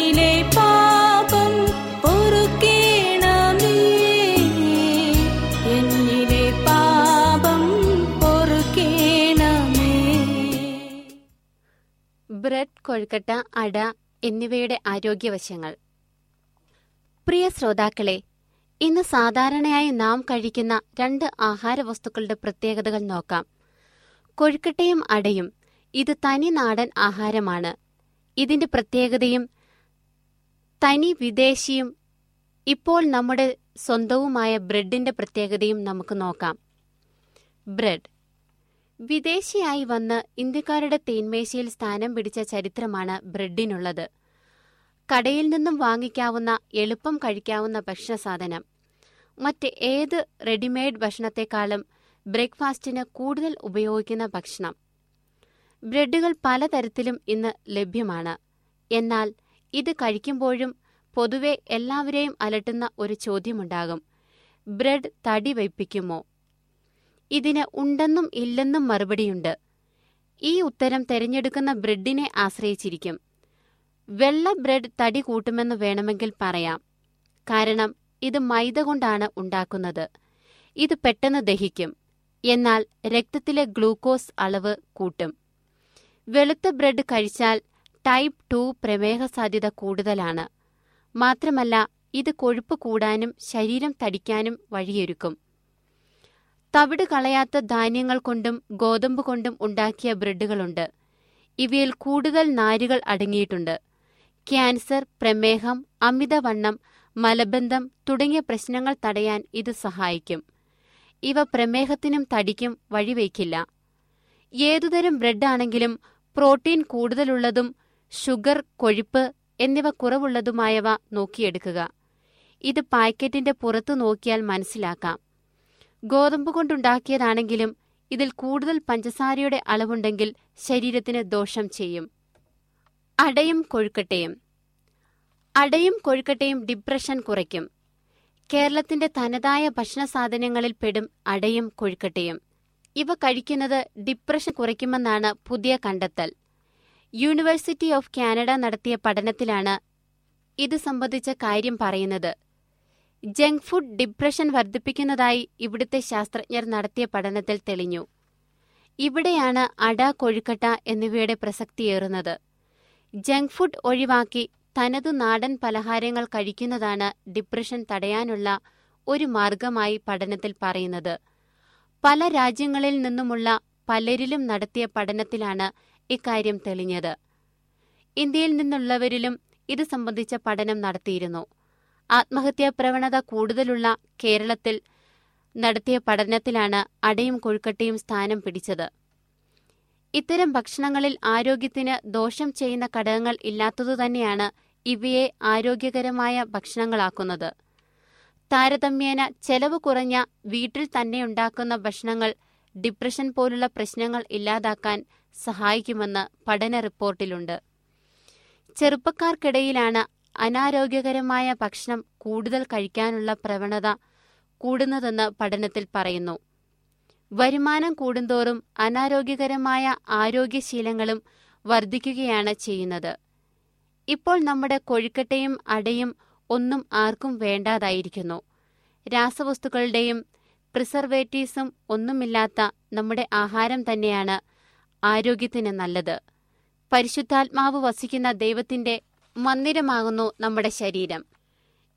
എന്നിലെ പാപം പാപം കൊഴുക്കട്ട അട എന്നിവയുടെ ആരോഗ്യവശങ്ങൾ. പ്രിയ ശ്രോതാക്കളെ ഇന്ന് സാധാരണയായി നാം കഴിക്കുന്ന രണ്ട് ആഹാര വസ്തുക്കളുടെ പ്രത്യേകതകൾ നോക്കാം. കൊഴുക്കട്ടയും അടയും ഇത് തനി നാടൻ ആഹാരമാണ്. ഇതിന്റെ പ്രത്യേകതയും തനി വിദേശിയും ഇപ്പോൾ നമ്മുടെ സ്വന്തവുമായ ബ്രെഡിന്റെ പ്രത്യേകതയും നമുക്ക് നോക്കാം. ബ്രെഡ്. വിദേശിയായി വന്ന് ഇന്ത്യക്കാരുടെ തേന്മേശയിൽ സ്ഥാനം പിടിച്ച ചരിത്രമാണ് ബ്രെഡിനുള്ളത്. കടയിൽ നിന്നും വാങ്ങിക്കാവുന്ന എളുപ്പം കഴിക്കാവുന്ന ഭക്ഷണസാധനം മറ്റ് ഏത് റെഡിമെയ്ഡ് ഭക്ഷണത്തെക്കാളും ബ്രേക്ക്ഫാസ്റ്റിന് കൂടുതൽ ഉപയോഗിക്കുന്ന ഭക്ഷണം. ബ്രെഡുകൾ പലതരത്തിലും ഇന്ന് ലഭ്യമാണ്. എന്നാൽ ഇത് കഴിക്കുമ്പോഴും പൊതുവെ എല്ലാവരെയും അലട്ടുന്ന ഒരു ചോദ്യമുണ്ടാകും. ബ്രെഡ് തടി വയ്പ്പിക്കുമോ? ഇതിന് ഉണ്ടെന്നും ഇല്ലെന്നും മറുപടിയുണ്ട്. ഈ ഉത്തരം തിരഞ്ഞെടുക്കുന്ന ബ്രെഡിനെ ആശ്രയിച്ചിരിക്കും. വെള്ള ബ്രെഡ് തടി കൂട്ടുമെന്ന് വേണമെങ്കിൽ പറയാം. കാരണം ഇത് മൈദ കൊണ്ടാണ് ഉണ്ടാക്കുന്നത്. ഇത് പെട്ടെന്ന് ദഹിക്കും. എന്നാൽ രക്തത്തിലെ ഗ്ലൂക്കോസ് അളവ് കൂട്ടും. വെളുത്ത ബ്രെഡ് കഴിച്ചാൽ ടൈപ്പ് ടു പ്രമേഹ സാധ്യത കൂടുതലാണ്. മാത്രമല്ല ഇത് കൊഴുപ്പ് കൂടാനും ശരീരം തടിക്കാനും വഴിയൊരുക്കും. തവിട് കളയാത്ത ധാന്യങ്ങൾ കൊണ്ടും ഗോതമ്പ് കൊണ്ടും ഉണ്ടാക്കിയ ബ്രെഡുകളുണ്ട്. ഇവയിൽ കൂടുതൽ നാരുകൾ അടങ്ങിയിട്ടുണ്ട്. ക്യാൻസർ പ്രമേഹം അമിതവണ്ണം മലബന്ധം തുടങ്ങിയ പ്രശ്നങ്ങൾ തടയാൻ ഇത് സഹായിക്കും. ഇവ പ്രമേഹത്തിനും തടിക്കും വഴിവയ്ക്കില്ല ഏതുതരം ബ്രെഡാണെങ്കിലും പ്രോട്ടീൻ കൂടുതലുള്ളതും ഷുഗർ കൊഴുപ്പ് എന്നിവ കുറവുള്ളതുമായവ നോക്കിയെടുക്കുക. ഇത് പാക്കറ്റിന്റെ പുറത്തു നോക്കിയാൽ മനസ്സിലാക്കാം. ഗോതമ്പ് കൊണ്ടുണ്ടാക്കിയതാണെങ്കിലും ഇതിൽ കൂടുതൽ പഞ്ചസാരയുടെ അളവുണ്ടെങ്കിൽ ശരീരത്തിന് ദോഷം ചെയ്യും. അടയും കൊഴുക്കട്ടയും. അടയും കൊഴുക്കട്ടയും ഡിപ്രഷൻ കുറയ്ക്കും. കേരളത്തിന്റെ തനതായ ഭക്ഷണ സാധനങ്ങളിൽ പെടും അടയും കൊഴുക്കട്ടയും. ഇവ കഴിക്കുന്നത് ഡിപ്രഷൻ കുറയ്ക്കുമെന്നാണ് പുതിയ കണ്ടെത്തൽ. യൂണിവേഴ്സിറ്റി ഓഫ് കാനഡ നടത്തിയ പഠനത്തിലാണ് ഇത് സംബന്ധിച്ച കാര്യം പറയുന്നത്. ജങ്ക് ഫുഡ് ഡിപ്രഷൻ വർദ്ധിപ്പിക്കുന്നതായി ഇവിടുത്തെ ശാസ്ത്രജ്ഞർ നടത്തിയ പഠനത്തിൽ തെളിഞ്ഞു. ഇവിടെയാണ് അട കൊഴുക്കട്ട എന്നിവയുടെ പ്രസക്തിയേറുന്നത്. ജങ്ക് ഫുഡ് ഒഴിവാക്കി തനതു നാടൻ പലഹാരങ്ങൾ കഴിക്കുന്നതാണ് ഡിപ്രഷൻ തടയാനുള്ള ഒരു മാർഗമായി പഠനത്തിൽ പറയുന്നത്. പല രാജ്യങ്ങളിൽ നിന്നുമുള്ള പലരിലും നടത്തിയ പഠനത്തിലാണ് ഇക്കാര്യം തെളിഞ്ഞത്. ഇന്ത്യയിൽ നിന്നുള്ളവരിലും ഇത് സംബന്ധിച്ച പഠനം നടത്തിയിരുന്നു. ആത്മഹത്യാ പ്രവണത കൂടുതലുള്ള കേരളത്തിൽ നടത്തിയ പഠനത്തിലാണ് അടയും കൊഴുക്കട്ടയും സ്ഥാനം പിടിച്ചത്. ഇത്തരം ഭക്ഷണങ്ങളിൽ ആരോഗ്യത്തിന് ദോഷം ചെയ്യുന്ന ഘടകങ്ങൾ ഇല്ലാത്തതുതന്നെയാണ് ഇവയെ ആരോഗ്യകരമായ ഭക്ഷണങ്ങളാക്കുന്നത്. താരതമ്യേന ചെലവ് കുറഞ്ഞ വീട്ടിൽ തന്നെ ഉണ്ടാക്കുന്ന ഭക്ഷണങ്ങൾ ഡിപ്രഷൻ പോലുള്ള പ്രശ്നങ്ങൾ ഇല്ലാതാക്കാൻ സഹായിക്കുമെന്ന് പഠന റിപ്പോർട്ടിലുണ്ട്. ചെറുപ്പക്കാർക്കിടയിലാണ് അനാരോഗ്യകരമായ ഭക്ഷണം കൂടുതൽ കഴിക്കാനുള്ള പ്രവണത കൂടുന്നതെന്ന് പഠനത്തിൽ പറയുന്നു. വരുമാനം കൂടുന്തോറും അനാരോഗ്യകരമായ ആരോഗ്യശീലങ്ങളും വർദ്ധിക്കുകയാണ് ചെയ്യുന്നത്. ഇപ്പോൾ നമ്മുടെ കൊഴുക്കട്ടയും അടയും ഒന്നും ആർക്കും വേണ്ടാതായിരിക്കുന്നു. രാസവസ്തുക്കളുടെയും പ്രിസർവേറ്റീവ്സും ഒന്നുമില്ലാത്ത നമ്മുടെ ആഹാരം തന്നെയാണ് ആരോഗ്യത്തിന് നല്ലത്. പരിശുദ്ധാത്മാവ് വസിക്കുന്ന ദൈവത്തിന്റെ മന്ദിരമാകുന്നു നമ്മുടെ ശരീരം.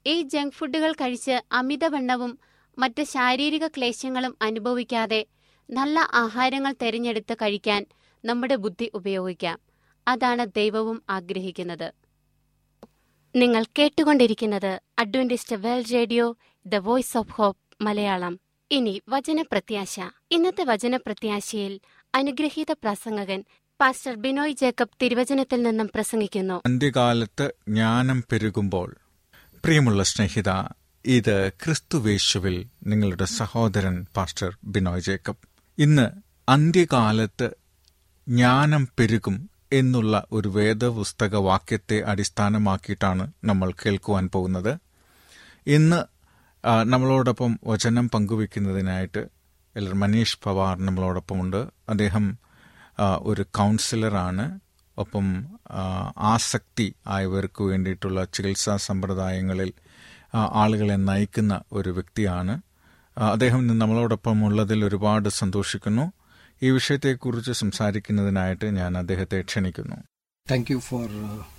ഈ ജങ്ക് ഫുഡുകൾ കഴിച്ച് അമിതവണ്ണവും മറ്റ് ശാരീരിക ക്ലേശങ്ങളും അനുഭവിക്കാതെ നല്ല ആഹാരങ്ങൾ തിരഞ്ഞെടുത്ത് കഴിക്കാൻ നമ്മുടെ ബുദ്ധി ഉപയോഗിക്കാം. അതാണ് ദൈവവും ആഗ്രഹിക്കുന്നത്. നിങ്ങൾ കേട്ടുകൊണ്ടിരിക്കുന്നത് Adventist World Radio the Voice of Hope Malayalam. ഇനി വചനപ്രത്യാശ. ഇന്നത്തെ വചനപ്രത്യാശയിൽ അനുഗ്രഹീത പ്രസംഗകൻ പാസ്റ്റർ ബിനോയ് ജേക്കബ് തിരുവചനത്തിൽ നിന്നും പ്രസംഗിക്കുന്നു. അന്ത്യകാലത്ത് ജ്ഞാനം പെരുകുമ്പോൾ പ്രിയമുള്ള സ്നേഹിത ഇത് ക്രിസ്തുവേശുവിൽ നിങ്ങളുടെ സഹോദരൻ പാസ്റ്റർ ബിനോയ് ജേക്കബ്. ഇന്ന് അന്ത്യകാലത്ത് ജ്ഞാനം പെരുകും എന്നുള്ള ഒരു വേദപുസ്തക വാക്യത്തെ അടിസ്ഥാനമാക്കിയിട്ടാണ് നമ്മൾ കേൾക്കുവാൻ പോകുന്നത്. ഇന്ന് നമ്മളോടൊപ്പം വചനം പങ്കുവെക്കുന്നതിനായിട്ട് എല്ലർ മനീഷ് പവാർ നമ്മളോടൊപ്പമുണ്ട്. അദ്ദേഹം ഒരു കൗൺസിലറാണ്. ഒപ്പം ആസക്തി ആയവർക്ക് വേണ്ടിയിട്ടുള്ള ചികിത്സാ സമ്പ്രദായങ്ങളിൽ ആളുകളെ നയിക്കുന്ന ഒരു വ്യക്തിയാണ്. അദ്ദേഹം ഇന്ന് നമ്മളോടൊപ്പം ഉള്ളതിൽ ഒരുപാട് സന്തോഷിക്കുന്നു. ഈ വിഷയത്തെക്കുറിച്ച് സംസാരിക്കുന്നതിനായിട്ട് ഞാൻ അദ്ദേഹത്തെ ക്ഷണിക്കുന്നു. Thank you for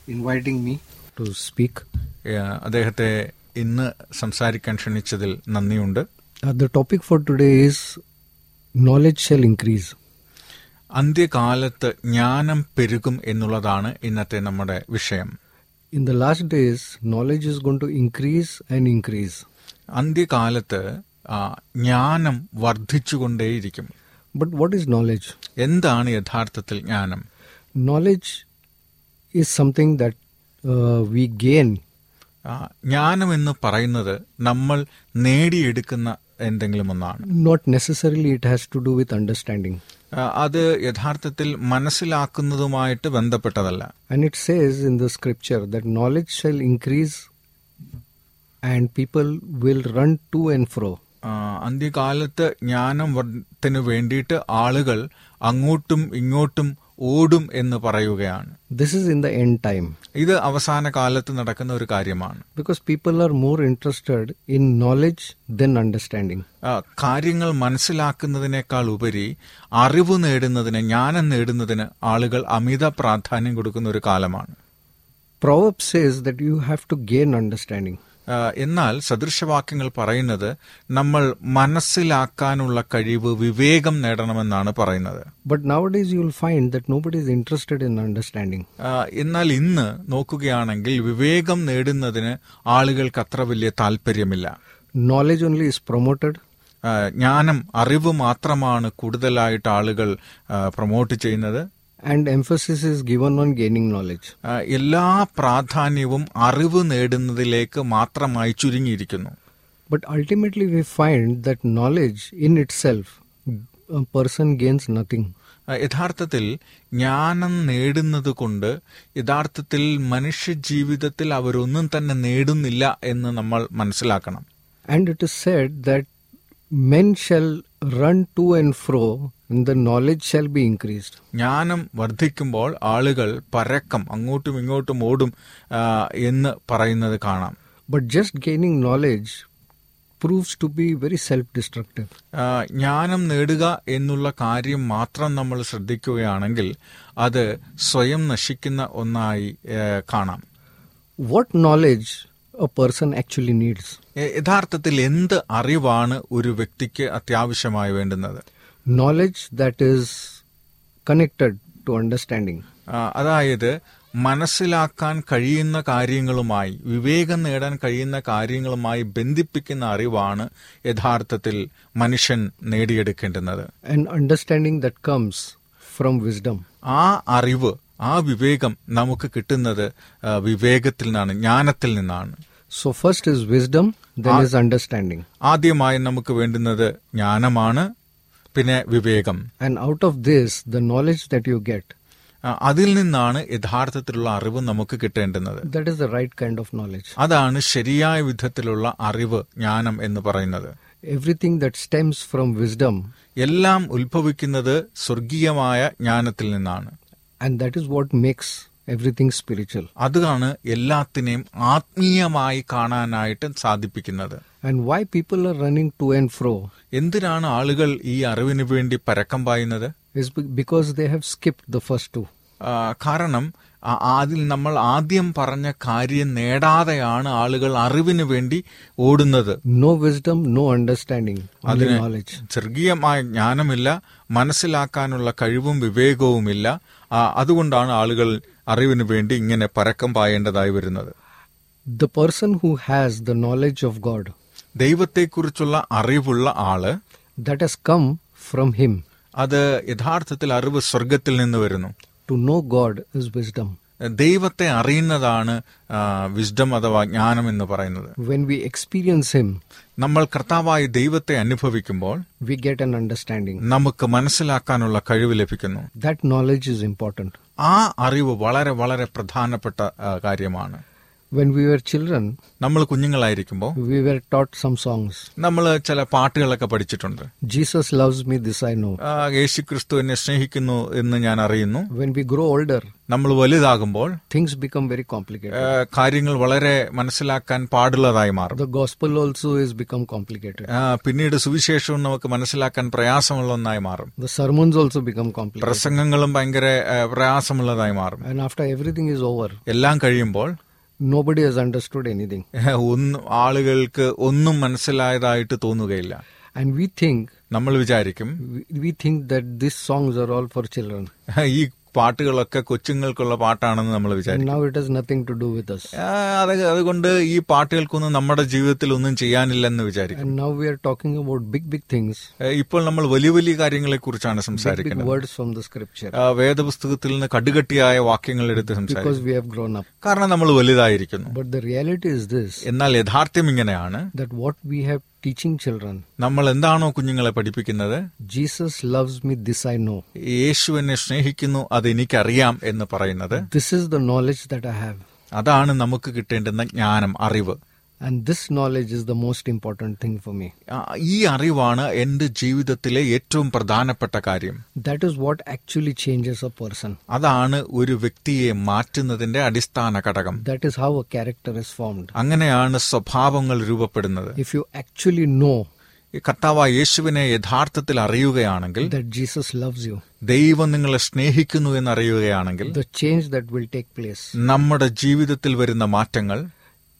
inviting me to speak അദ്ദേഹത്തെ ഇന്ന് സംസാരിക്കാൻ ക്ഷണിച്ചതിൽ നന്ദിയുണ്ട്. Topic for today knowledge shall increase അന്ത്യകാലത്ത് ജ്ഞാനം പെരുകും എന്നുള്ളതാണ് ഇന്നത്തെ നമ്മുടെ വിഷയം. In the last days knowledge is gone to increase and increase അന്ത്യകാലത്ത് ജ്ഞാനം വർദ്ധിച്ചുകൊണ്ടേയിരിക്കും. ബട്ട് വാട്ട് ഈസ് നോളജ് എന്താണ് യഥാർത്ഥത്തിൽ ജ്ഞാനം? Knowledge is something the we gain ജ്ഞാനം എന്ന് പറയുന്നത് നമ്മൾ നേടിയെടുക്കുന്ന എന്തെങ്കിലും ഒന്നാണ് not necessarily it has to do with understanding അത് യഥാർത്ഥത്തിൽ മനസ്സിലാക്കുന്നതുമായിട്ട് ബന്ധപ്പെട്ടതല്ല and it says in the scripture that knowledge shall increase and people will run to and fro ആ, അന്ത്യകാലത്ത് ജ്ഞാനം വർദ്ധനു വേണ്ടിയിട്ട് ആളുകൾ അങ്ങോട്ടും ഇങ്ങോട്ടും ഓടും എന്ന് പറയുകയാണ് this is in the end time ഇത് അവസാന കാലത്ത് നടക്കുന്ന ഒരു കാര്യമാണ് because people are more interested in knowledge than understanding കാര്യങ്ങൾ മനസ്സിലാക്കുന്നതിനേക്കാൾ ഉപരി അറിവ് നേടുന്നതിന് ജ്ഞാനം നേടുന്നതിന് ആളുകൾ അമിത പ്രാധാന്യം കൊടുക്കുന്ന ഒരു കാലമാണ് proverbs says that you have to gain understanding ആ, എന്നാൽ സദൃശവാക്യങ്ങൾ പറയുന്നത് നമ്മൾ മനസ്സിലാക്കാനുള്ള കഴിവ് വിവേകം നേടണമെന്നാണ് പറയുന്നത്. But nowadays you will find that nobody is interested in understanding. ആ, എന്നാൽ ഇന്ന് നോക്കുകയാണെങ്കിൽ വിവേകം നേടുന്നതിന് ആളുകൾക്ക് അത്ര വലിയ താല്പര്യമില്ല നോളജ് ഓൺലി ഇസ് പ്രൊമോട്ടഡ് ജ്ഞാനം അറിവ് മാത്രമാണ് കൂടുതലായിട്ട് ആളുകൾ പ്രൊമോട്ട് ചെയ്യുന്നത്. And emphasis is given on gaining knowledge ആ, എല്ലാ പ്രാധാന്യവും അറിവ് നേടുന്നതിലേക്ക് മാത്രമായി ചുരുങ്ങിയിരിക്കുന്നു but ultimately we find that knowledge in itself a person gains nothing ആ, യഥാർത്ഥത്തിൽ ജ്ഞാനം നേടുന്നത് കൊണ്ട് യഥാർത്ഥത്തിൽ മനുഷ്യ ജീവിതത്തിൽ അവരൊന്നും തന്നെ നേടുന്നില്ല എന്ന് നമ്മൾ മനസ്സിലാക്കണം and it is said that men shall run to and fro and the knowledge shall be increased ജ്ഞാനം വർദ്ധിക്കുമ്പോൾ ആളുകൾ പരക്കം അങ്ങോട്ടും ഇങ്ങോട്ടും ഓടും ആ, എന്ന് പറയുന്നത് കാണാം but just gaining knowledge proves to be very self destructive ആ, ജ്ഞാനം നേടുക എന്നുള്ള കാര്യം മാത്രം നമ്മൾ ശ്രദ്ധിക്കുകയാണെങ്കിൽ അത് സ്വയം നശിക്കുന്ന ഒന്നായി ഏ, കാണാം what knowledge a person actually needs. യ- യഥാർത്ഥത്തിൽ എന്ത് അറിവാണ് ഒരു വ്യക്തിക്ക് അത്യാവശ്യമായി വേണ്ടുന്നത്? Knowledge that is connected to understanding അതായത് മനസ്സിലാക്കാൻ കഴിയുന്ന കാര്യങ്ങളുമായി വിവേകം നേടാൻ കഴിയുന്ന കാര്യങ്ങളുമായി ബന്ധിപ്പിക്കുന്ന അറിവാണ് യഥാർത്ഥത്തിൽ മനുഷ്യൻ നേടിയെടുക്കേണ്ടുന്നത്. Understanding understanding comes comes wisdom wisdom. ആ അറിവ് ആ വിവേകം നമുക്ക് കിട്ടുന്നത് വിവേകത്തിൽ നിന്നാണ് ജ്ഞാനത്തിൽ നിന്നാണ്. So first is wisdom then is understanding ആദ്യമായി നമുക്ക് വേണ്ടുന്നത് ജ്ഞാനമാണ് പിന്നെ വിവേകം and out of this the knowledge that you get ആ, അതിൽ നിന്നാണ് യഥാർത്ഥത്തിലുള്ള അറിവ് നമുക്ക് കിട്ടേണ്ടുന്നത് that is the right kind of knowledge അതാണ് ശരിയായ വിധത്തിലുള്ള അറിവ് ജ്ഞാനം എന്ന് പറയുന്നത് everything that stems from wisdom എല്ലാം ഉത്ഭവിക്കുന്നത് സ്വർഗീയമായ ജ്ഞാനത്തിൽ നിന്നാണ് and that is what makes everything spiritual. അതാണ് എല്ലാത്തിനെയും ആത്മീയമായി കാണാനായിട്ട് സാധിപ്പിക്കുന്നത്. And why people are running to and fro? എന്തിനാണ് ആളുകൾ ഈ അറിവിന് വേണ്ടി പരക്കം പായുന്നത്? Is be- because they have skipped the first two. ആ, കാരണം ആ- അതിൽ നമ്മൾ ആദ്യം പറഞ്ഞ കാര്യം നേടാതെയാണ് ആളുകൾ അറിവിന് വേണ്ടി ഓടുന്നത്. No wisdom no understanding only അതിന് knowledge. സ്വർഗീയമായ ജ്ഞാനമില്ല മനസ്സിലാക്കാനുള്ള കഴിവും വിവേകവുമില്ല. ആ, അതുകൊണ്ടാണ് ആളുകൾ അറിവിന് വേണ്ടി ഇങ്ങനെ പരക്കം പായേണ്ടതായി വരുന്നത്. The person who has the knowledge of God ദൈവത്തെക്കുറിച്ചുള്ള അറിവുള്ള ആൾ that has come from him അത് യഥാർത്ഥത്തിൽ അറിവ് സ്വർഗത്തിൽ നിന്ന് വരുന്നു. To know God is wisdom ദൈവത്തെ അറിയുന്നതാണ് വിസ്ഡം അഥവാ ജ്ഞാനം എന്ന് പറയുന്നത്. വെൻ വി എക്സ്പീരിയൻസ് Him, നമ്മൾ കർത്താവായ ദൈവത്തെ അനുഭവിക്കുമ്പോൾ വി ഗെറ്റ് എൻ അണ്ടർസ്റ്റാൻഡിംഗ് നമുക്ക് മനസ്സിലാക്കാനുള്ള കഴിവ് ലഭിക്കുന്നു. ദാറ്റ് നോളജ് ഇസ് ഇമ്പോർട്ടന്റ് ആ അറിവ് വളരെ വളരെ പ്രധാനപ്പെട്ട കാര്യമാണ്. When we were children, നമ്മൾ കുഞ്ഞുങ്ങളായിരിക്കുമ്പോൾ we were taught some songs. നമ്മൾ ചില പാട്ടുകളൊക്കെ പഠിച്ചിട്ടുണ്ട് Jesus loves me, this I know. ആ, യേശുക്രിസ്തു എന്നെ സ്നേഹിക്കുന്നു എന്ന് ഞാൻ അറിയുന്നു When we grow older, നമ്മൾ വലുതാകുമ്പോൾ things become very complicated. ആ, കാര്യങ്ങൾ വളരെ മനസ്സിലാക്കാൻ പാടുള്ളതായി മാറും The gospel also is become complicated. ആ, പിന്നീട് സുവിശേഷവും നമുക്ക് മനസ്സിലാക്കാൻ പ്രയാസമുള്ള ഒന്നായി മാറും The sermons also become complicated. പ്രസംഗങ്ങളും ഭയങ്കര ആ, പ്രയാസമുള്ളതായി മാറും And after everything is over, എല്ലാം കഴിയുമ്പോൾ nobody has understood anything. ഏഹ്, ഒന്നും ആളുകൾക്ക് ഒന്നും മനസ്സിലായതായിട്ട് തോന്നുകയില്ല And we think, നമ്മൾ വിചാരിക്കും we, we think that these songs are all for children. ഈ പാട്ടുകളൊക്കെ കൊച്ചുങ്ങൾക്കുള്ള പാട്ടാണെന്ന് നമ്മൾ വിചാരിക്കും. Now it has nothing to do with us. അത് അതുകൊണ്ട് ഈ പാട്ടുകൾക്കൊന്നും നമ്മുടെ ജീവിതത്തിൽ ഒന്നും ചെയ്യാനില്ലെന്ന് വിചാരിക്കും. Now we are talking about big, big things, ഇപ്പോൾ നമ്മൾ വലിയ വലിയ കാര്യങ്ങളെ കുറിച്ചാണ് സംസാരിക്കുന്നത്. words from the scripture. ആ, വേദപുസ്തകത്തിൽ നിന്ന് കടുകട്ടിയായ വാക്യങ്ങൾ എടുത്ത് Because സംസാരിക്കും. we have grown up. കാരണം നമ്മൾ വലുതായിരിക്കുന്നു. But the reality is this. എന്നാൽ യഥാർത്ഥ്യം ഇങ്ങനെയാണ്. That what we have teaching children നമ്മൾ എന്താണോ കുഞ്ഞുങ്ങളെ പഠിപ്പിക്കുന്നത്? Jesus loves me this I know Yeshu എന്നെ സ്നേഹിക്കുന്നു അത് എനിക്കറിയാം എന്ന് പറയുന്നത്. This is the knowledge that I have അതാണ് നമുക്ക് കിട്ടേണ്ടുന്ന ജ്ഞാനം അറിവ്. And this knowledge is the most important thing for me. ആ, ഈ അറിവാണ് എന്റെ ജീവിതത്തിലെ ഏറ്റവും പ്രധാനപ്പെട്ട കാര്യം That is what actually changes a person. അതാണ് ഒരു വ്യക്തിയെ മാറ്റുന്നതിന്റെ അടിസ്ഥാന ഘടകം That is how a character is formed. അങ്ങനെയാണ് സ്വഭാവങ്ങൾ രൂപപ്പെടുന്നത് If you actually know ഈ കർത്താവ് യേശുവിനെ യഥാർത്ഥത്തിൽ അറിയുകയാണെങ്കിൽ that Jesus loves you, ദൈവം നിങ്ങളെ സ്നേഹിക്കുന്നു എന്ന് അറിയുകയാണെങ്കിൽ the change that will take place നമ്മുടെ ജീവിതത്തിൽ വരുന്ന മാറ്റങ്ങൾ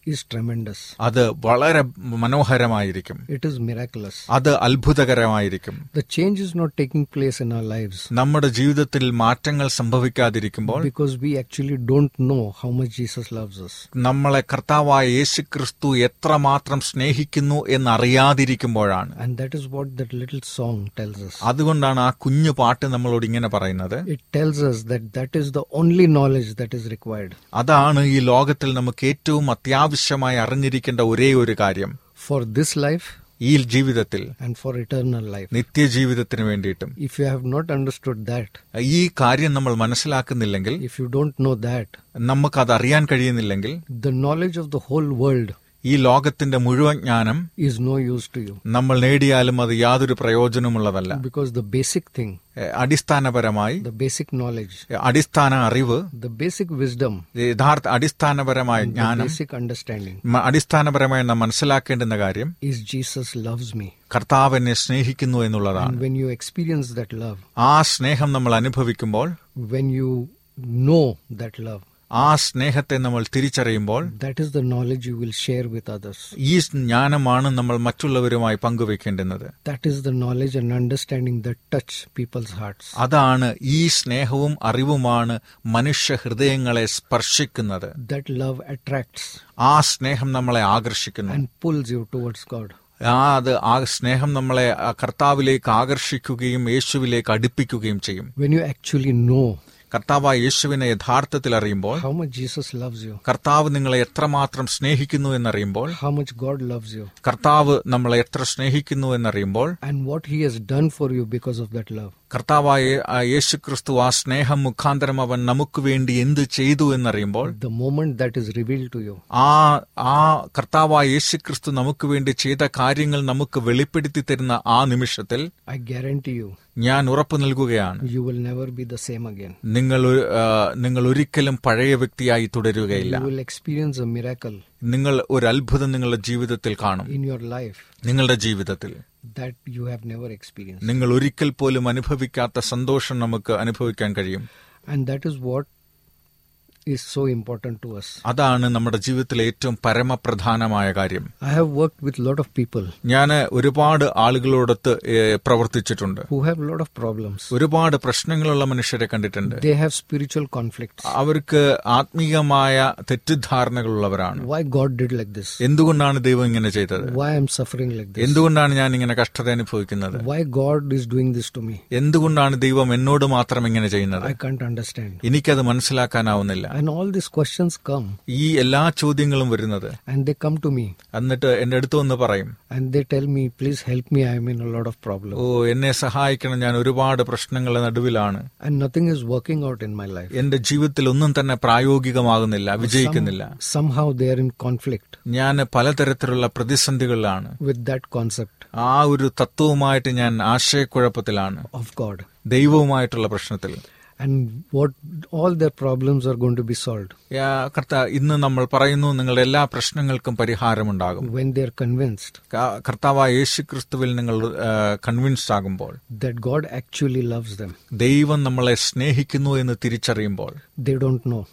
is tremendous. അത് വളരെ മനോഹരമായിരിക്കും It is miraculous. അത് അത്ഭുതകരമായിരിക്കും The change is not taking place in our lives നമ്മുടെ ജീവിതത്തിൽ മാറ്റങ്ങൾ സംഭവിക്കാതിരിക്കുമ്പോൾ because we actually don't know how much Jesus loves us. നമ്മളെ കർത്താവായ യേശു ക്രിസ്തു എത്രമാത്രം സ്നേഹിക്കുന്നു എന്നറിയാതിരിക്കുമ്പോഴാണ് And that is what that little song tells us. അതുകൊണ്ടാണ് ആ കുഞ്ഞു പാട്ട് നമ്മളോട് ഇങ്ങനെ പറയുന്നത് It tells us that that is the only knowledge that is required അതാണ് ഈ ലോകത്തിൽ നമുക്ക് ഏറ്റവും ആവശ്യമായി അറിഞ്ഞിരിക്കേണ്ട ഒരേ ഒരു കാര്യം ഫോർ ദിസ് ലൈഫ് ഈ ജീവിതത്തിൽ ആൻഡ് ഫോർ ഇറ്റേർണൽ ലൈഫ് നിത്യ ജീവിതത്തിന് വേണ്ടിയിട്ടും. If you have not understood that ഈ കാര്യം നമ്മൾ മനസ്സിലാക്കുന്നില്ലെങ്കിൽ if you don't know that നമുക്ക് അത് അറിയാൻ കഴിയുന്നില്ലെങ്കിൽ the knowledge of the whole world ഈ ലോകത്തിന്റെ മുഴുവൻ ജ്ഞാനം is no use to you നമ്മൾ നേടിയാലും അത് യാതൊരു പ്രയോജനമുള്ളതല്ല because the basic thing, uh, അടിസ്ഥാനപരമായി the basic knowledge, എ, അടിസ്ഥാന അറിവ് the basic wisdom, യഥാർത്ഥ അടിസ്ഥാനപരമായ ജ്ഞാനം understanding മ- അടിസ്ഥാനപരമായി നാം മനസ്സിലാക്കേണ്ടുന്ന കാര്യം is Jesus loves me. കർത്താവ് എന്നെ സ്നേഹിക്കുന്നു എന്നുള്ളതാണ് when you experience that love, ആ സ്നേഹം നമ്മൾ അനുഭവിക്കുമ്പോൾ when you know that love, ആ സ്നേഹത്തെ നമ്മൾ തിരിച്ചറിയുമ്പോൾ that is the knowledge you will share with others. ഈ ജ്ഞാനമാണ് നമ്മൾ മറ്റുള്ളവരുമായി പങ്കുവെക്കേണ്ടുന്നത് That is the knowledge and understanding that touch people's hearts. അതാണ് ഈ സ്നേഹവും അറിവുമാണ് മനുഷ്യ ഹൃദയങ്ങളെ സ്പർശിക്കുന്നത് That love attracts ആ സ്നേഹം നമ്മളെ ആകർഷിക്കുന്നു and pulls you towards God. ആ അത് ആ സ്നേഹം നമ്മളെ കർത്താവിലേക്ക് ആകർഷിക്കുകയും യേശുവിലേക്ക് അടുപ്പിക്കുകയും ചെയ്യും When you actually know കർത്താവായ യേശുവിനെ യഥാർത്ഥത്തിൽ അറിയുമ്പോൾ how much Jesus loves you, കർത്താവ് നിങ്ങളെ എത്രമാത്രം സ്നേഹിക്കുന്നു എന്നറിയുമ്പോൾ how much God loves you, കർത്താവ് നമ്മളെ എത്ര സ്നേഹിക്കുന്നു എന്നറിയുമ്പോൾ and what He has done for you because of that love, കർത്താവായ യേശു ക്രിസ്തു ആ സ്നേഹം മുഖാന്തരം അവൻ നമുക്ക് വേണ്ടി എന്ത് ചെയ്തു എന്നറിയുമ്പോൾ കർത്താവായ യേശു ക്രിസ്തു is revealed to you, ആ ആ കർത്താവായ യേശുക്രിസ്തു നമുക്ക് വേണ്ടി ചെയ്ത കാര്യങ്ങൾ നമുക്ക് വെളിപ്പെടുത്തി തരുന്ന ആ നിമിഷത്തിൽ ഐ ഗ്യാരണ്ടി യു ഞാൻ ഉറപ്പു നൽകുകയാണ്. You will never be the same again നിങ്ങൾ നിങ്ങൾ ഒരിക്കലും പഴയ വ്യക്തിയായി തുടരുകയില്ല. You will experience a miracle നിങ്ങൾ ഒരു അത്ഭുതം നിങ്ങളുടെ ജീവിതത്തിൽ കാണും. ഇൻ യുവർ ലൈഫ് നിങ്ങളുടെ ജീവിതത്തിൽ. That you have never experienced. നിങ്ങൾ ഒരിക്കൽ പോലും അനുഭവിക്കാത്ത സന്തോഷം നമുക്ക് അനുഭവിക്കാൻ കഴിയും And that is what is so important to us. അതാണ് നമ്മുടെ ജീവിതത്തിലെ ഏറ്റവും പരമപ്രധാനമായ കാര്യം I have worked with a lot of people ഞാൻ ഒരുപാട് ആളുകളോടൊത്ത് ഏഹ്, പ്രവർത്തിച്ചിട്ടുണ്ട് who have a lot of problems. ഒരുപാട് പ്രശ്നങ്ങളുള്ള മനുഷ്യരെ കണ്ടിട്ടുണ്ട് They have spiritual conflicts. അവർക്ക് ആത്മീയമായ തെറ്റിദ്ധാരണകളുള്ളവരാണ് Why God did like this? എന്തുകൊണ്ടാണ് ദൈവം ഇങ്ങനെ ചെയ്തത് Why I'm suffering like this? എന്തുകൊണ്ടാണ് ഞാൻ ഇങ്ങനെ കഷ്ടത അനുഭവിക്കുന്നത് Why God is doing this to me? എന്തുകൊണ്ടാണ് ദൈവം എന്നോട് മാത്രം ഇങ്ങനെ ചെയ്യുന്നത് I can't understand. എനിക്കത് മനസ്സിലാക്കാനാവുന്നില്ല And all these questions come. ഈ എല്ലാ ചോദ്യങ്ങളും വരുന്നത് and they come to me. എന്നിട്ട് എന്റെ അടുത്ത് വന്ന് പറയും. And they tell me, please help me, I'm in a lot of problems. ഓ എന്നെ സഹായിക്കണം ഞാൻ ഒരുപാട് പ്രശ്നങ്ങളുടെ നടുവിലാണ്. And nothing is working out in my life. എന്റെ ജീവിതത്തിൽ ഒന്നും തന്നെ പ്രായോഗികമാകുന്നില്ല വിജയിക്കുന്നില്ല. Somehow they are in conflict ഞാൻ പലതരത്തിലുള്ള പ്രതിസന്ധികളിലാണ്. വിത്ത് ദാറ്റ് കോൺസെപ്റ്റ് ആ ഒരു തത്വവുമായിട്ട് ഞാൻ ആശയക്കുഴപ്പത്തിലാണ്. of God. ദൈവവുമായിട്ടുള്ള പ്രശ്നത്തിൽ. And what all their problems are going to be solved യാ, കർത്ത ഇന്ന് നമ്മൾ പറയുന്നു നിങ്ങളുടെ എല്ലാ പ്രശ്നങ്ങൾക്കും പരിഹാരമുണ്ടാകും when they are convinced ക- കർത്താവായ യേശു ക്രിസ്തുവിൽ നിങ്ങൾ കൺവിൻസ്ഡ് ആകുമ്പോൾ that God actually loves them. ദൈവം നമ്മളെ സ്നേഹിക്കുന്നു എന്ന് തിരിച്ചറിയുമ്പോൾ They don't know.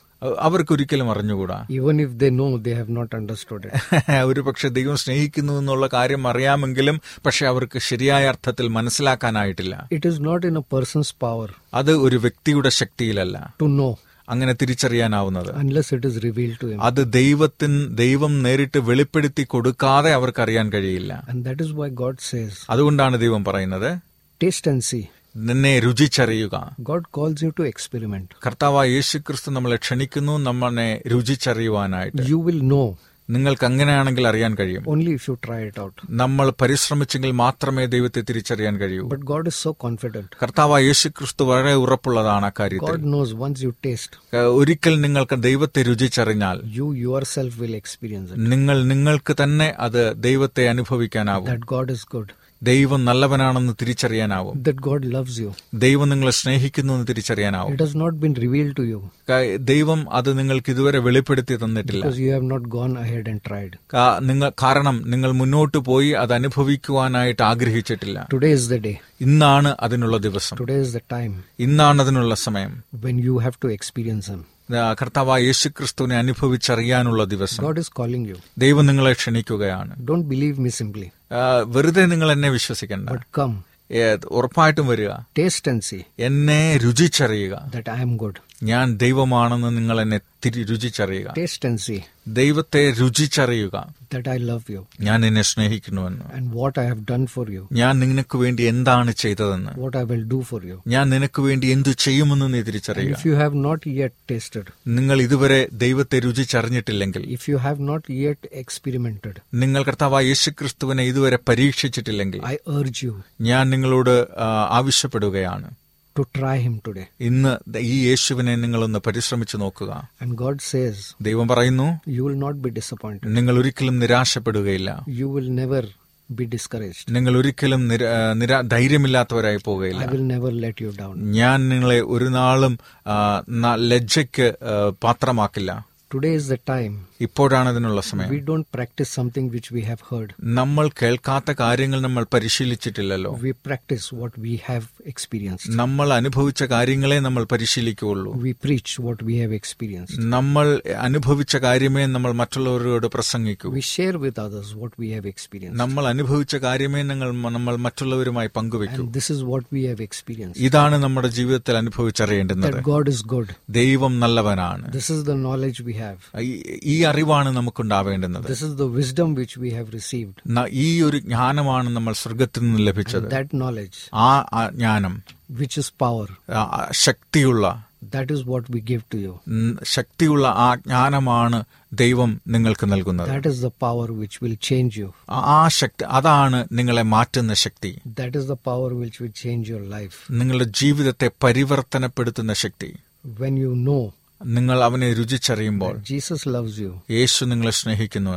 അവർക്കൊരിക്കലും അറിഞ്ഞുകൂടാ Even if they know they have not understood it. ഒരു പക്ഷെ ദൈവം സ്നേഹിക്കുന്നു എന്നുള്ള കാര്യം അറിയാമെങ്കിലും പക്ഷെ അവർക്ക് ശരിയായ അർത്ഥത്തിൽ മനസ്സിലാക്കാനായിട്ടില്ല it is not in a person's power അത് ഒരു വ്യക്തിയുടെ ശക്തിയിലല്ല ടു നോ അങ്ങനെ തിരിച്ചറിയാനാവുന്നത് unless it is revealed to him. അത് ദൈവത്തിൻ ദൈവം നേരിട്ട് വെളിപ്പെടുത്തി കൊടുക്കാതെ അവർക്ക് അറിയാൻ കഴിയില്ല And that is why God says, അതുകൊണ്ടാണ് ദൈവം പറയുന്നത് taste and see. നിന്നെ രുചിച്ചറിയുക. God calls you to experiment കർത്താവ് യേശു ക്രിസ്തു നമ്മളെ ക്ഷണിക്കുന്നു നമ്മളെ രുചിച്ചറിയുവാനായിട്ട്. യു വിൽ നോ നിങ്ങൾക്ക് അങ്ങനെയാണെങ്കിൽ അറിയാൻ കഴിയും. Only if you try it out നമ്മൾ പരിശ്രമിച്ചെങ്കിൽ മാത്രമേ ദൈവത്തെ തിരിച്ചറിയാൻ കഴിയൂ. But God is so confident കർത്താവ് യേശു ക്രിസ്തു വളരെ ഉറപ്പുള്ളതാണ് ആ God knows once you taste, ഏഹ് ഒരിക്കൽ നിങ്ങൾക്ക് ദൈവത്തെ രുചിച്ചറിഞ്ഞാൽ you yourself will experience നിങ്ങൾ നിങ്ങൾക്ക് തന്നെ അത് ദൈവത്തെ അനുഭവിക്കാനാവും. That God is good. ദൈവം നല്ലവനാണെന്ന് തിരിച്ചറിയാനാവും That God loves you. ദൈവം നിങ്ങളെ സ്നേഹിക്കുന്നു എന്ന് തിരിച്ചറിയാനാവും It has not been revealed to you ക- ദൈവം അത് നിങ്ങൾക്ക് ഇതുവരെ വെളിപ്പെടുത്തി തന്നിട്ടില്ല because you have not gone ahead and tried. കാ- നിങ്ങൾ കാരണം നിങ്ങൾ മുന്നോട്ട് പോയി അത് അനുഭവിക്കുവാനായിട്ട് ആഗ്രഹിച്ചിട്ടില്ല Today is the day. ഇന്നാണ് അതിനുള്ള ദിവസം. Today is the time ഇന്നാണ് അതിനുള്ള സമയം. When you have to experience Him. ആ, ക്രിസ്തുവിനെ അനുഭവിച്ചറിയാനുള്ള ദിവസം. God is calling you. ദൈവം നിങ്ങളെ ക്ഷണിക്കുകയാണ്. Don't ബിലീവ് me സിംപ്ലി വെറുതെ നിങ്ങൾ എന്നെ വിശ്വസിക്കണ്ട. But come, ഏ, ഉറപ്പായിട്ടും വരിക. Taste and see എന്നെ രുചിച്ചറിയുക. that I am good. ഞാൻ ദൈവമാണെന്ന് നിങ്ങൾ എന്നെ രുചിച്ചറിയുക. Taste and see ദൈവത്തെ രുചിച്ചറിയുക. That I love you. ഞാൻ നിന്നെ സ്നേഹിക്കുന്നുവെന്ന്. And what I have done for you, ഞാൻ നിനക്ക് വേണ്ടി എന്താണ് ചെയ്തതെന്ന്. What I will do for you. ഞാൻ നിനക്ക് വേണ്ടി എന്തു ചെയ്യുമെന്ന് നീ തിരിച്ചറിയുക. If you have not yet tasted, നിങ്ങൾ ഇതുവരെ ദൈവത്തെ രുചിച്ചറിഞ്ഞിട്ടില്ലെങ്കിൽ. If you have not yet experimented, നിങ്ങൾ കർത്താവായ യേശുക്രിസ്തുവിനെ ഇതുവരെ പരീക്ഷിച്ചിട്ടില്ലെങ്കിൽ. I urge you. ഞാൻ നിങ്ങളോട് ആവശ്യപ്പെടുകയാണ്. To try Him today. ഇന്ന് ഈ യേശുവിനെ നിങ്ങളൊന്ന് പരിശ്രമിച്ചു നോക്കുക And God says, ദൈവം പറയുന്നു You will not be disappointed. നിങ്ങൾ ഒരിക്കലും നിരാശപ്പെടുകയില്ല You will never be discouraged. നിങ്ങൾ ഒരിക്കലും നിര- ദൈര്യമില്ലാത്തവരായി I പോകുകയില്ല will never let you down. ഞാൻ നിങ്ങളെ ഒരു നാളും ലജ്ജയ്ക്ക് പാത്രമാക്കില്ല Today is the time. ഇപ്പോഴാണ് അതിനുള്ള സമയം We don't practice something which we have heard. നമ്മൾ കേൾക്കാത്ത കാര്യങ്ങൾ നമ്മൾ പരിശീലിച്ചിട്ടില്ലല്ലോ We practice what we have experienced. നമ്മൾ അനുഭവിച്ച കാര്യങ്ങളെ നമ്മൾ പരിശീലിക്കുകയുള്ളൂ We preach what we have experienced. നമ്മൾ അനുഭവിച്ച കാര്യമേ നമ്മൾ മറ്റുള്ളവരോട് പ്രസംഗിക്കൂ We share with others what we have experienced. നമ്മൾ അനുഭവിച്ച കാര്യമേ നിങ്ങൾ നമ്മൾ മറ്റുള്ളവരുമായി പങ്കുവെക്കൂ And this is what we have experienced. ഇതാണ് നമ്മുടെ ജീവിതത്തിൽ അനുഭവിച്ചറിയേണ്ടുന്നത് That God is good. ദൈവം നല്ലവനാണ് This is the knowledge we have. ഈ അറിവാണ് നമുക്കുണ്ടാവേണ്ടുന്നത് This is the wisdom which we have received. ന- ഈ ഒരു ജ്ഞാനമാണ് നമ്മൾ സ്വർഗത്തിൽ നിന്ന് ലഭിച്ചത് that knowledge, ആ ജ്ഞാനം which is power, ആ ആ ശക്തിയുള്ള that is what we give to you. ശക്തിയുള്ള ആ ജ്ഞാനമാണ് ദൈവം നിങ്ങൾക്ക് നൽകുന്നത് That is the power which will change you. ആ- ശക്തി അതാണ് നിങ്ങളെ മാറ്റുന്ന ശക്തി That is the power which will change your life. നിങ്ങളുടെ ജീവിതത്തെ പരിവർത്തനപ്പെടുത്തുന്ന ശക്തി When you know നിങ്ങൾ അവനെ രുചിച്ചറിയുമ്പോൾ ജീസസ് ലവ്സ് യു യേശു നിങ്ങളെ സ്നേഹിക്കുന്നു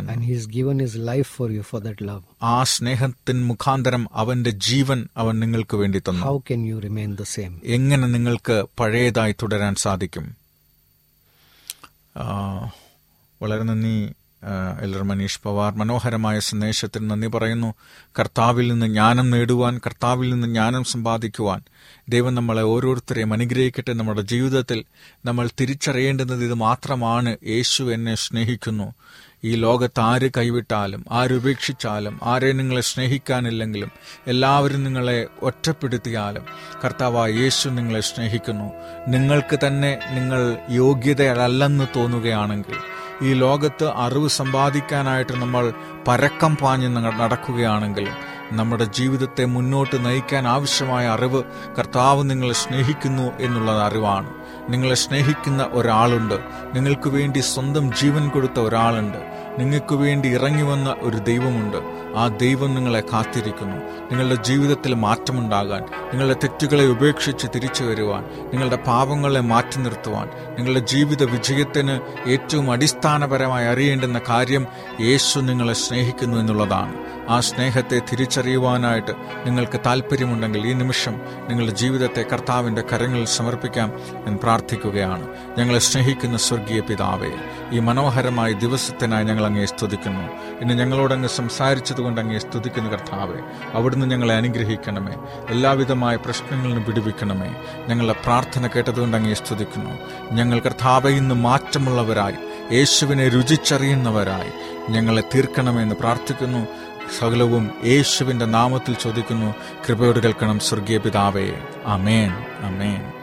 His life for you for that ആ സ്നേഹത്തിന് മുഖാന്തരം അവന്റെ ജീവൻ അവൻ നിങ്ങൾക്ക് വേണ്ടി തന്നു. How can you remain the same എങ്ങനെ നിങ്ങൾക്ക് പഴയതായി തുടരാൻ സാധിക്കും? വളരെ നന്ദി എൽഡർ മനീഷ് പവാർ മനോഹരമായ സന്ദേശത്തിന് നന്ദി പറയുന്നു. കർത്താവിൽ നിന്ന് ജ്ഞാനം നേടുവാൻ കർത്താവിൽ നിന്ന് ജ്ഞാനം സമ്പാദിക്കുവാൻ ദൈവം നമ്മളെ ഓരോരുത്തരെയും അനുഗ്രഹിക്കട്ടെ. നമ്മുടെ ജീവിതത്തിൽ നമ്മൾ തിരിച്ചറിയേണ്ടുന്നത് ഇത് മാത്രമാണ്. യേശു എന്നെ സ്നേഹിക്കുന്നു. ഈ ലോകത്ത് ആര് കൈവിട്ടാലും ആരുപേക്ഷിച്ചാലും ആരെ നിങ്ങളെ സ്നേഹിക്കാനില്ലെങ്കിലും എല്ലാവരും നിങ്ങളെ ഒറ്റപ്പെടുത്തിയാലും കർത്താവായ യേശു നിങ്ങളെ സ്നേഹിക്കുന്നു. നിങ്ങൾക്ക് തന്നെ നിങ്ങൾ യോഗ്യതയല്ലെന്ന് തോന്നുകയാണെങ്കിൽ ഈ ലോകത്ത് അറിവ് സമ്പാദിക്കാനായിട്ട് നമ്മൾ പരക്കം പാഞ്ഞ് നടക്കുകയാണെങ്കിൽ നമ്മുടെ ജീവിതത്തെ മുന്നോട്ട് നയിക്കാൻ ആവശ്യമായ അറിവ് കർത്താവ് നിങ്ങളെ സ്നേഹിക്കുന്നു എന്നുള്ള അറിവാണ്. നിങ്ങളെ സ്നേഹിക്കുന്ന ഒരാളുണ്ട്. നിങ്ങൾക്ക് വേണ്ടി സ്വന്തം ജീവൻ കൊടുത്ത ഒരാളുണ്ട്. നിങ്ങൾക്ക് വേണ്ടി ഇറങ്ങി വന്ന ഒരു ദൈവമുണ്ട്. ആ ദൈവം നിങ്ങളെ കാത്തിരിക്കുന്നു. നിങ്ങളുടെ ജീവിതത്തിൽ മാറ്റമുണ്ടാകാൻ നിങ്ങളുടെ തെറ്റുകളെ ഉപേക്ഷിച്ച് തിരിച്ചു വരുവാൻ നിങ്ങളുടെ പാപങ്ങളെ മാറ്റി നിർത്തുവാൻ നിങ്ങളുടെ ജീവിത വിജയത്തിന് ഏറ്റവും അടിസ്ഥാനപരമായി അറിയേണ്ടുന്ന കാര്യം യേശു നിങ്ങളെ സ്നേഹിക്കുന്നു എന്നുള്ളതാണ്. ആ സ്നേഹത്തെ തിരിച്ചറിയുവാനായിട്ട് നിങ്ങൾക്ക് താല്പര്യമുണ്ടെങ്കിൽ ഈ നിമിഷം നിങ്ങളുടെ ജീവിതത്തെ കർത്താവിന്റെ കരങ്ങളിൽ സമർപ്പിക്കാം ഞാൻ പ്രാർത്ഥിക്കുകയാണ്. ഞങ്ങളെ സ്നേഹിക്കുന്ന സ്വർഗീയ പിതാവെ ഈ മനോഹരമായ ദിവസത്തിനായി ഞങ്ങൾ അങ്ങേ സ്തുതിക്കുന്നു. ഇന്ന് ഞങ്ങളോട് അങ്ങ് സംസാരിച്ചതുകൊണ്ട് അങ്ങേ സ്തുതിക്കുന്ന കർത്താവെ. അവിടുന്ന് ഞങ്ങളെ അനുഗ്രഹിക്കണമേ. എല്ലാവിധമായ പ്രശ്നങ്ങളിൽ നിന്ന് വിടുവിക്കണമേ. ഞങ്ങളുടെ പ്രാർത്ഥന കേട്ടതുകൊണ്ട് അങ്ങേ സ്തുതിക്കുന്നു. ഞങ്ങൾ കർത്താവെ ഇന്ന് മാറ്റമുള്ളവരായി. യേശുവിനെ രുചിച്ചറിയുന്നവരായി. ഞങ്ങളെ തീർക്കണമെന്ന് പ്രാർത്ഥിക്കുന്നു. സകലവും യേശുവിന്റെ നാമത്തിൽ ചോദിക്കുന്നു. കൃപയോട് കേൾക്കണം സ്വർഗീയ പിതാവേ. അമേൻ അമേൻ